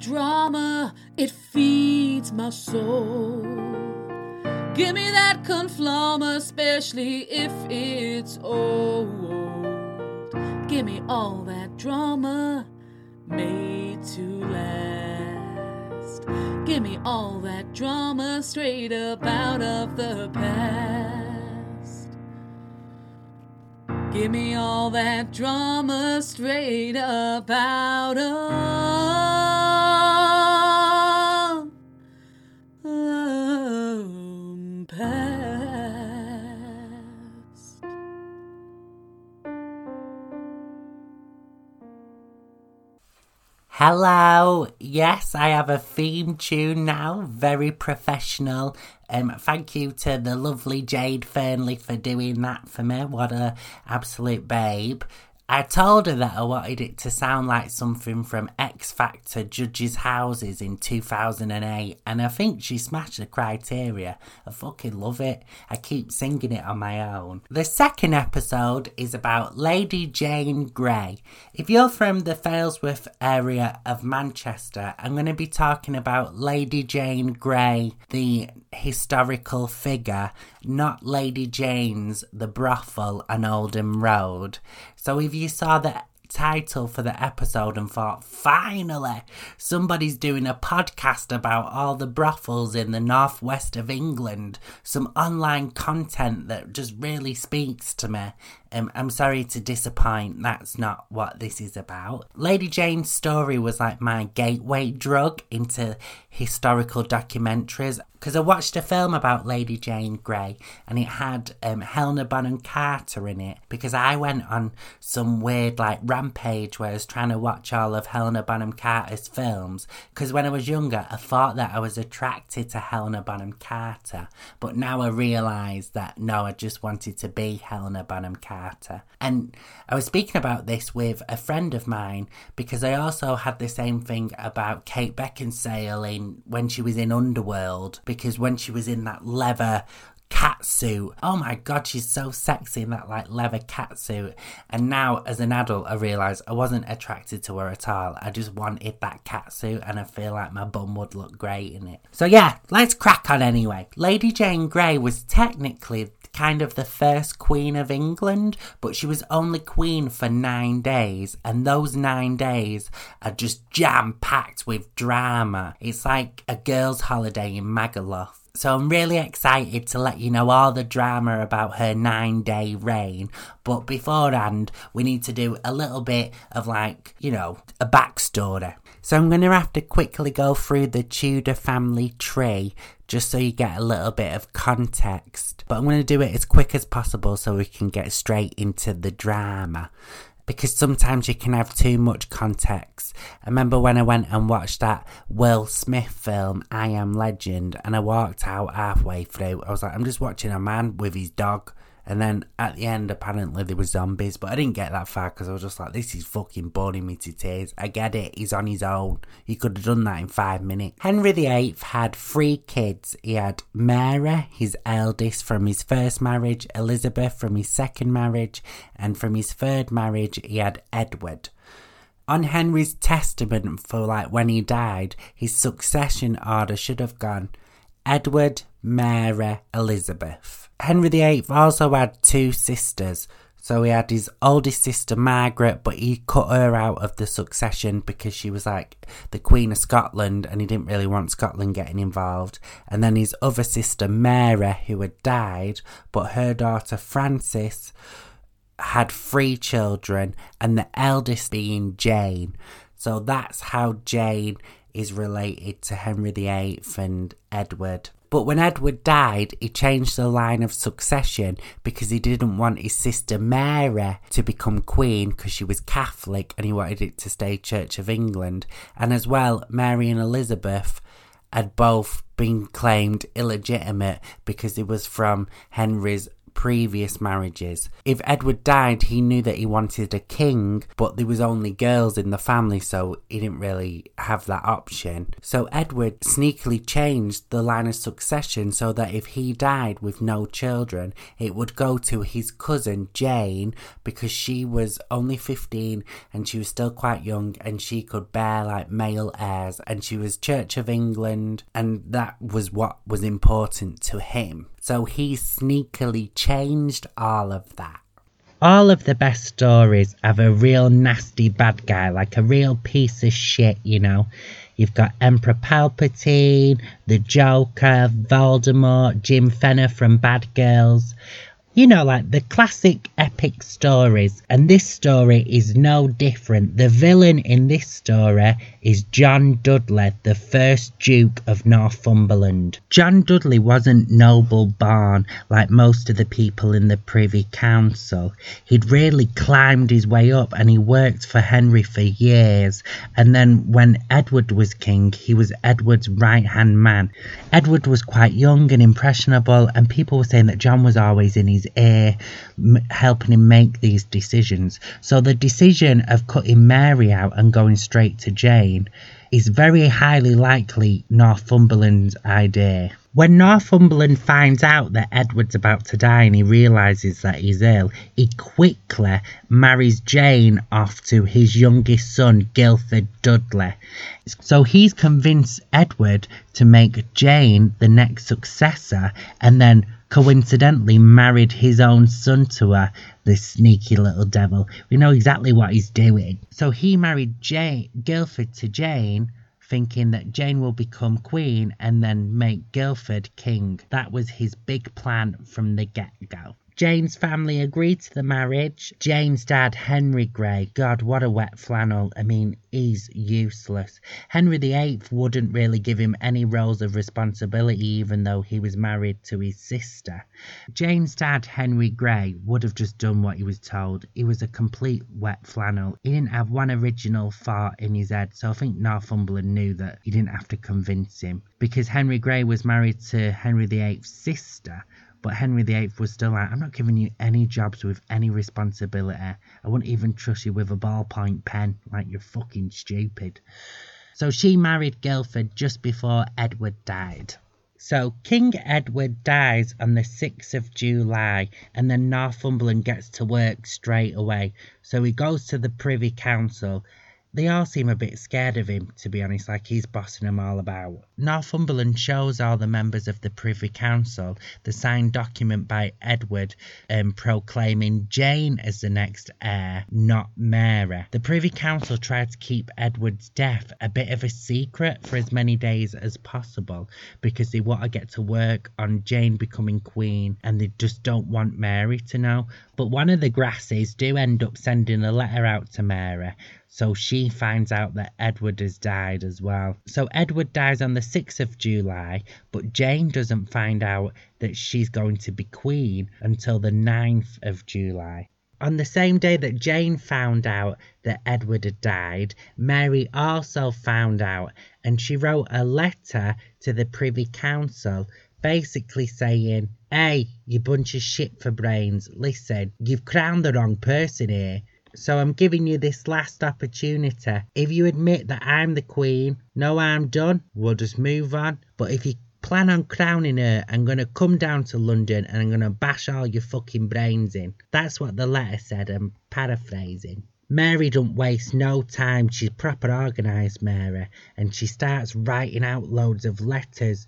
drama, it feeds my soul. Give me that conflama, especially if it's old. Give me all that drama made to last. Give me all that drama straight up out of the past. Give me all that drama straight up out of Hello. Yes, I have a theme tune now. Very professional. Um, thank you to the lovely Jade Fernley for doing that for me. What a absolute babe. I told her that I wanted it to sound like something from X Factor Judges' Houses in 2008, and I think she smashed the criteria. I fucking love it. I keep singing it on my own. The second episode is about Lady Jane Grey. If you're from the Failsworth area of Manchester, I'm going to be talking about Lady Jane Grey, the historical figure, not Lady Jane's, the brothel on Oldham Road. So if you saw the title for the episode and thought, finally, somebody's doing a podcast about all the brothels in the northwest of England, some online content that just really speaks to me. Um, I'm sorry to disappoint, that's not what this is about. Lady Jane's story was like my gateway drug into historical documentaries. Because I watched a film about Lady Jane Grey and it had um, Helena Bonham Carter in it because I went on some weird like rampage where I was trying to watch all of Helena Bonham Carter's films. Because when I was younger I thought that I was attracted to Helena Bonham Carter but now I realise that no I just wanted to be Helena Bonham Carter and I was speaking about this with a friend of mine because I also had the same thing about Kate Beckinsale in when she was in Underworld because when she was in that leather cat suit. Oh my god, she's so sexy in that like leather cat suit. And now as an adult I realise I wasn't attracted to her at all. I just wanted that cat suit and I feel like my bum would look great in it. So yeah, let's crack on anyway. Lady Jane Grey was technically kind of the first Queen of England, but she was only Queen for nine days, and those nine days are just jam packed with drama. It's like a girls' holiday in Magaluf. So I'm really excited to let you know all the drama about her nine day reign. But beforehand, we need to do a little bit of like, you know, a backstory. So I'm going to have to quickly go through the Tudor family tree just so you get a little bit of context. But I'm going to do it as quick as possible so we can get straight into the drama because sometimes you can have too much context. I remember when I went and watched that Will Smith film, I Am Legend, and I walked out halfway through. I was like, I'm just watching a man with his dog. And then at the end, apparently there were zombies, but I didn't get that far because I was just like, this is fucking boring me to tears. I get it, he's on his own. He could have done that in five minutes. Henry VIII had three kids. He had Mary, his eldest, from his first marriage, Elizabeth from his second marriage, and from his third marriage, he had Edward. On Henry's testament for like when he died, his succession order should have gone Edward, Mary, Elizabeth. Henry VIII also had two sisters. So he had his oldest sister Margaret, but he cut her out of the succession because she was like the Queen of Scotland and he didn't really want Scotland getting involved. And then his other sister Mary, who had died, but her daughter Frances had three children, and the eldest being Jane. So that's how Jane is related to Henry VIII and Edward. But when Edward died, he changed the line of succession because he didn't want his sister Mary to become queen because she was Catholic and he wanted it to stay Church of England. And as well, Mary and Elizabeth had both been claimed illegitimate because it was from Henry's previous marriages. If Edward died, he knew that he wanted a king, but there was only girls in the family, so he didn't really have that option. So Edward sneakily changed the line of succession so that if he died with no children, it would go to his cousin Jane because she was only 15 and she was still quite young and she could bear like male heirs and she was Church of England and that was what was important to him. So he sneakily changed all of that. All of the best stories have a real nasty bad guy, like a real piece of shit, you know. You've got Emperor Palpatine, the Joker, Voldemort, Jim Fenner from Bad Girls. You know, like the classic epic stories. And this story is no different. The villain in this story is John Dudley, the first Duke of Northumberland. John Dudley wasn't noble born like most of the people in the Privy Council. He'd really climbed his way up and he worked for Henry for years. And then when Edward was king, he was Edward's right hand man. Edward was quite young and impressionable, and people were saying that John was always in his ear, helping him make these decisions. So the decision of cutting Mary out and going straight to Jane is very highly likely Northumberland's idea. When Northumberland finds out that Edward's about to die and he realises that he's ill, he quickly marries Jane off to his youngest son, Guildford Dudley. So he's convinced Edward to make Jane the next successor and then coincidentally married his own son to her, the sneaky little devil. We know exactly what he's doing. So he married Jane, Guildford to Jane, thinking that Jane will become queen and then make Guildford king. That was his big plan from the get go. Jane's family agreed to the marriage. Jane's dad, Henry Grey, God, what a wet flannel. I mean, he's useless. Henry VIII wouldn't really give him any roles of responsibility, even though he was married to his sister. Jane's dad, Henry Grey, would have just done what he was told. He was a complete wet flannel. He didn't have one original thought in his head, so I think Northumberland knew that he didn't have to convince him. Because Henry Grey was married to Henry VIII's sister, but Henry VIII was still like, I'm not giving you any jobs with any responsibility. I wouldn't even trust you with a ballpoint pen. Like, you're fucking stupid. So she married Guildford just before Edward died. So King Edward dies on the 6th of July, and then Northumberland gets to work straight away. So he goes to the Privy Council they all seem a bit scared of him, to be honest, like he's bossing them all about. Northumberland shows all the members of the Privy Council the signed document by Edward um, proclaiming Jane as the next heir, not Mary. The Privy Council tried to keep Edward's death a bit of a secret for as many days as possible because they want to get to work on Jane becoming queen and they just don't want Mary to know. But one of the Grasses do end up sending a letter out to Mary so she finds out that Edward has died as well. So Edward dies on the 6th of July, but Jane doesn't find out that she's going to be queen until the 9th of July. On the same day that Jane found out that Edward had died, Mary also found out and she wrote a letter to the Privy Council basically saying, Hey, you bunch of shit for brains, listen, you've crowned the wrong person here. So I'm giving you this last opportunity. If you admit that I'm the queen, no harm done, we'll just move on. But if you plan on crowning her, I'm gonna come down to London and I'm gonna bash all your fucking brains in. That's what the letter said, I'm paraphrasing. Mary don't waste no time. She's proper organised, Mary, and she starts writing out loads of letters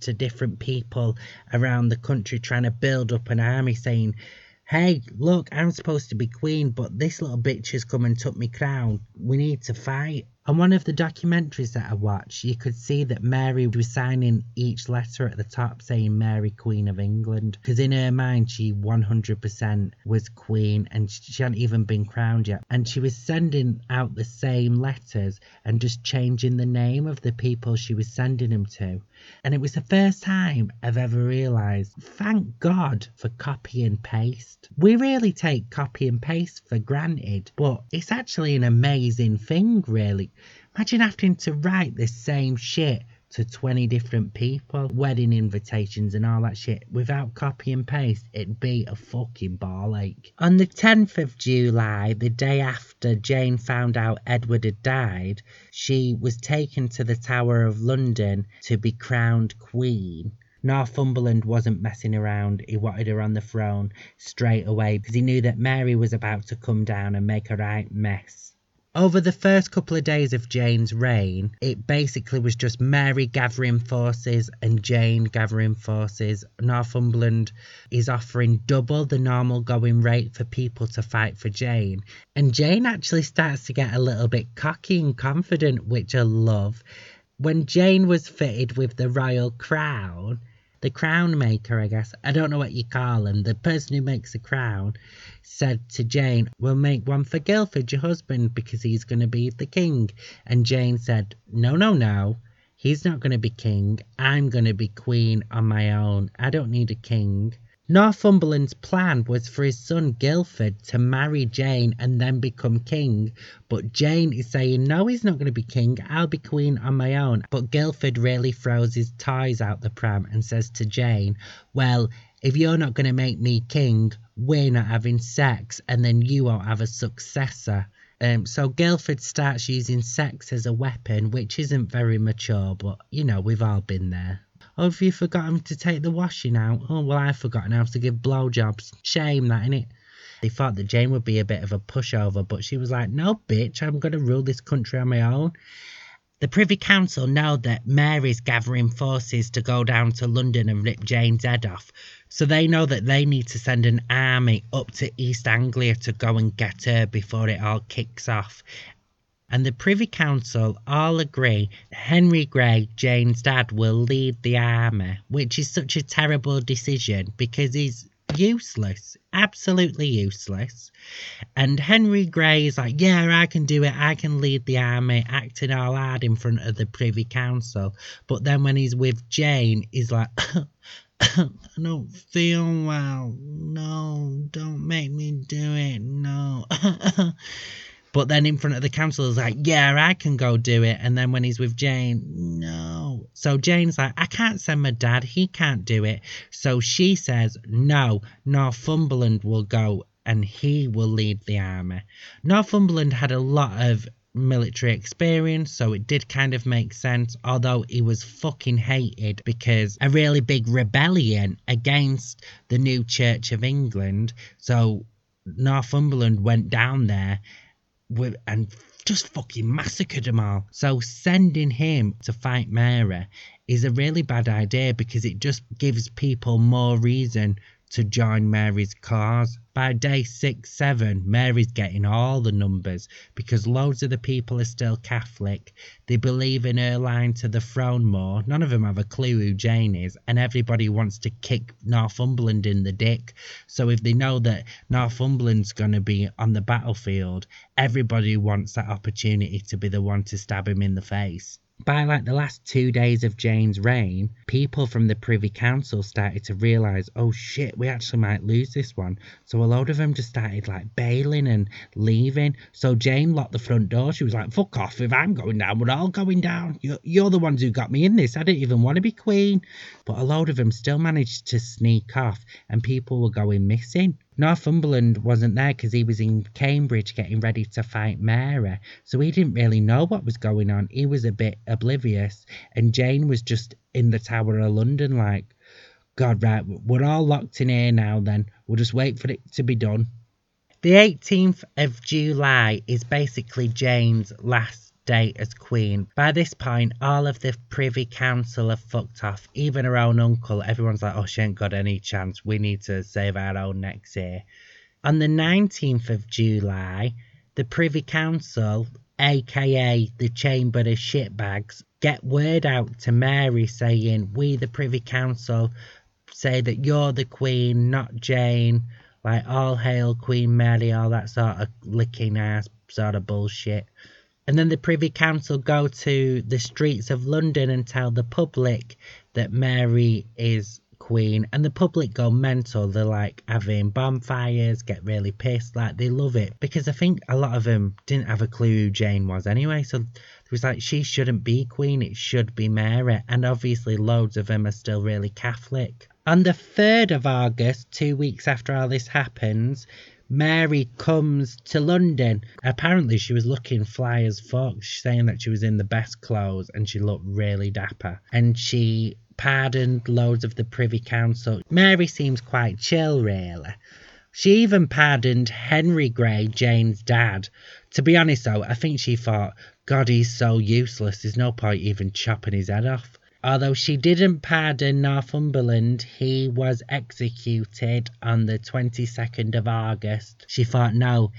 to different people around the country, trying to build up an army, saying, hey, look, I'm supposed to be queen, but this little bitch has come and took me crown. We need to fight. On one of the documentaries that I watched, you could see that Mary was signing each letter at the top saying Mary, Queen of England. Because in her mind, she 100% was queen and she hadn't even been crowned yet. And she was sending out the same letters and just changing the name of the people she was sending them to. And it was the first time I've ever realised, thank God for copy and paste. We really take copy and paste for granted, but it's actually an amazing thing, really. Imagine having to write the same shit to 20 different people, wedding invitations and all that shit. Without copy and paste, it'd be a fucking ball ache. On the 10th of July, the day after Jane found out Edward had died, she was taken to the Tower of London to be crowned queen. Northumberland wasn't messing around. He wanted her on the throne straight away because he knew that Mary was about to come down and make a right mess. Over the first couple of days of Jane's reign, it basically was just Mary gathering forces and Jane gathering forces. Northumberland is offering double the normal going rate for people to fight for Jane. And Jane actually starts to get a little bit cocky and confident, which I love. When Jane was fitted with the royal crown, the crown maker, I guess, I don't know what you call him, the person who makes the crown, said to Jane, We'll make one for Guildford, your husband, because he's going to be the king. And Jane said, No, no, no. He's not going to be king. I'm going to be queen on my own. I don't need a king. Northumberland's plan was for his son Guildford to marry Jane and then become king, but Jane is saying, No, he's not going to be king, I'll be queen on my own. But Guildford really throws his toys out the pram and says to Jane, Well, if you're not going to make me king, we're not having sex, and then you won't have a successor. Um, so Guildford starts using sex as a weapon, which isn't very mature, but you know, we've all been there. Oh, have you forgotten to take the washing out? Oh, well, I've forgotten how to give blowjobs. Shame that, innit? They thought that Jane would be a bit of a pushover, but she was like, no, bitch, I'm going to rule this country on my own. The Privy Council know that Mary's gathering forces to go down to London and rip Jane's head off, so they know that they need to send an army up to East Anglia to go and get her before it all kicks off and the Privy Council all agree that Henry Grey, Jane's dad, will lead the army, which is such a terrible decision because he's useless, absolutely useless. And Henry Grey is like, yeah, I can do it, I can lead the army, acting all hard in front of the Privy Council. But then when he's with Jane, he's like, I don't feel well. No, don't make me do it. No. But then in front of the council, he's like, yeah, I can go do it. And then when he's with Jane, no. So Jane's like, I can't send my dad. He can't do it. So she says, no, Northumberland will go and he will lead the army. Northumberland had a lot of military experience, so it did kind of make sense, although he was fucking hated because a really big rebellion against the new Church of England. So Northumberland went down there with, and just fucking massacred them all. So sending him to fight Mary is a really bad idea because it just gives people more reason to join Mary's cause. By day six, seven, Mary's getting all the numbers because loads of the people are still Catholic. They believe in her line to the throne more. None of them have a clue who Jane is, and everybody wants to kick Northumberland in the dick. So if they know that Northumberland's going to be on the battlefield, everybody wants that opportunity to be the one to stab him in the face by like the last two days of Jane's reign, people from the Privy Council started to realise, oh shit, we actually might lose this one. So a load of them just started like bailing and leaving. So Jane locked the front door. She was like, fuck off. If I'm going down, we're all going down. You're, you're the ones who got me in this. I didn't even want to be queen. But a load of them still managed to sneak off and people were going missing. Northumberland wasn't there because he was in Cambridge getting ready to fight Mary, so he didn't really know what was going on. He was a bit oblivious, and Jane was just in the Tower of London, like, God, right, we're all locked in here now, then. We'll just wait for it to be done. The 18th of July is basically Jane's last as queen. By this point, all of the Privy Council have fucked off. Even her own uncle, everyone's like, oh, she ain't got any chance. We need to save our own necks here. On the 19th of July, the Privy Council, aka the Chamber of Shitbags, get word out to Mary saying, We, the Privy Council, say that you're the Queen, not Jane. Like, all hail Queen Mary, all that sort of licking ass sort of bullshit. And then the Privy Council go to the streets of London and tell the public that Mary is queen, and the public go mental. They're like having bonfires, get really pissed, like they love it because I think a lot of them didn't have a clue who Jane was anyway. So it was like she shouldn't be queen, it should be Mary, and obviously loads of them are still really Catholic. On the 3rd of August, two weeks after all this happens, Mary comes to London. Apparently, she was looking fly as fuck, saying that she was in the best clothes and she looked really dapper. And she pardoned loads of the Privy Council. Mary seems quite chill, really. She even pardoned Henry Grey, Jane's dad. To be honest, though, I think she thought, God, he's so useless, there's no point even chopping his head off. Although she didn't pardon Northumberland, he was executed on the 22nd of August. She thought, no,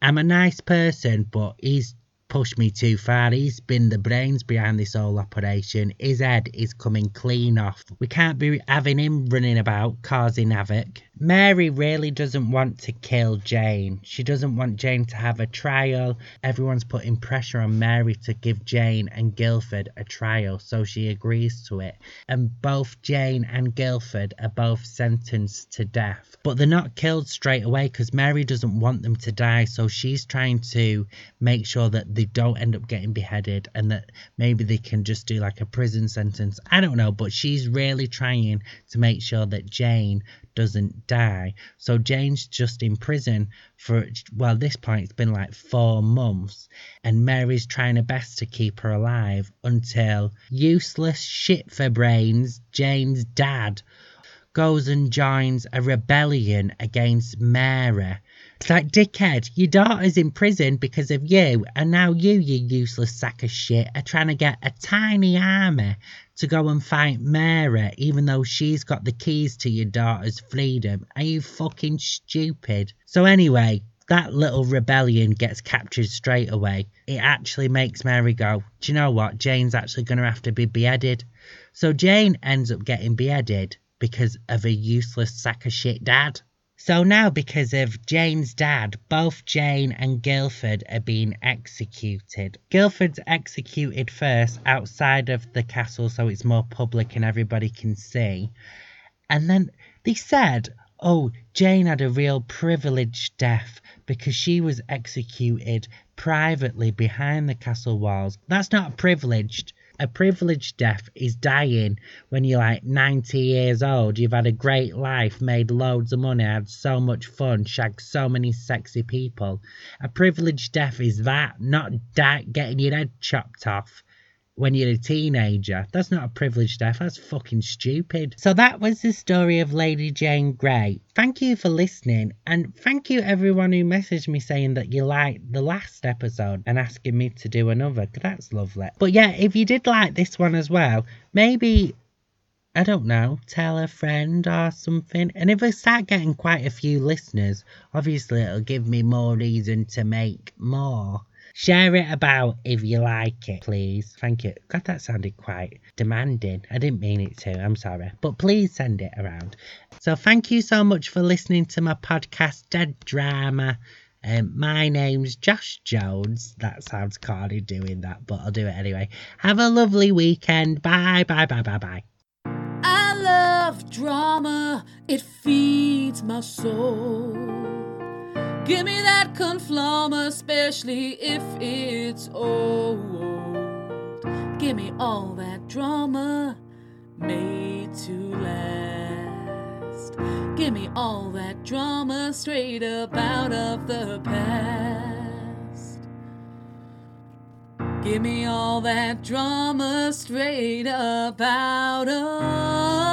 I'm a nice person, but he's pushed me too far. He's been the brains behind this whole operation. His head is coming clean off. We can't be having him running about causing havoc. Mary really doesn't want to kill Jane. She doesn't want Jane to have a trial. Everyone's putting pressure on Mary to give Jane and Guildford a trial, so she agrees to it. And both Jane and Guildford are both sentenced to death. But they're not killed straight away because Mary doesn't want them to die, so she's trying to make sure that they don't end up getting beheaded and that maybe they can just do like a prison sentence. I don't know, but she's really trying to make sure that Jane doesn't die. So Jane's just in prison for, well, this point it's been like four months, and Mary's trying her best to keep her alive until useless shit for brains, Jane's dad, goes and joins a rebellion against Mary. It's like, dickhead, your daughter's in prison because of you, and now you, you useless sack of shit, are trying to get a tiny army to go and fight Mary, even though she's got the keys to your daughter's freedom. Are you fucking stupid? So, anyway, that little rebellion gets captured straight away. It actually makes Mary go, Do you know what? Jane's actually going to have to be beheaded. So, Jane ends up getting beheaded because of a useless sack of shit dad. So now, because of Jane's dad, both Jane and Guildford are being executed. Guildford's executed first outside of the castle so it's more public and everybody can see. And then they said, oh, Jane had a real privileged death because she was executed privately behind the castle walls. That's not privileged a privileged death is dying when you're like 90 years old. You've had a great life, made loads of money, had so much fun, shagged so many sexy people. A privileged death is that, not die, getting your head chopped off when you're a teenager. That's not a privileged death. That's fucking stupid. So that was the story of Lady Jane Grey. Thank you for listening, and thank you everyone who messaged me saying that you liked the last episode and asking me to do another. That's lovely. But yeah, if you did like this one as well, maybe I don't know, tell a friend or something. And if I start getting quite a few listeners, obviously it'll give me more reason to make more. Share it about if you like it, please. Thank you. God, that sounded quite demanding. I didn't mean it to. I'm sorry. But please send it around. So thank you so much for listening to my podcast, Dead Drama. Um, my name's Josh Jones. That sounds corny doing that, but I'll do it anyway. Have a lovely weekend. Bye, bye, bye, bye, bye. I love drama, it feeds my soul. Give me that conflama, especially if it's old. Give me all that drama made to last. Give me all that drama straight up out of the past. Give me all that drama straight up out of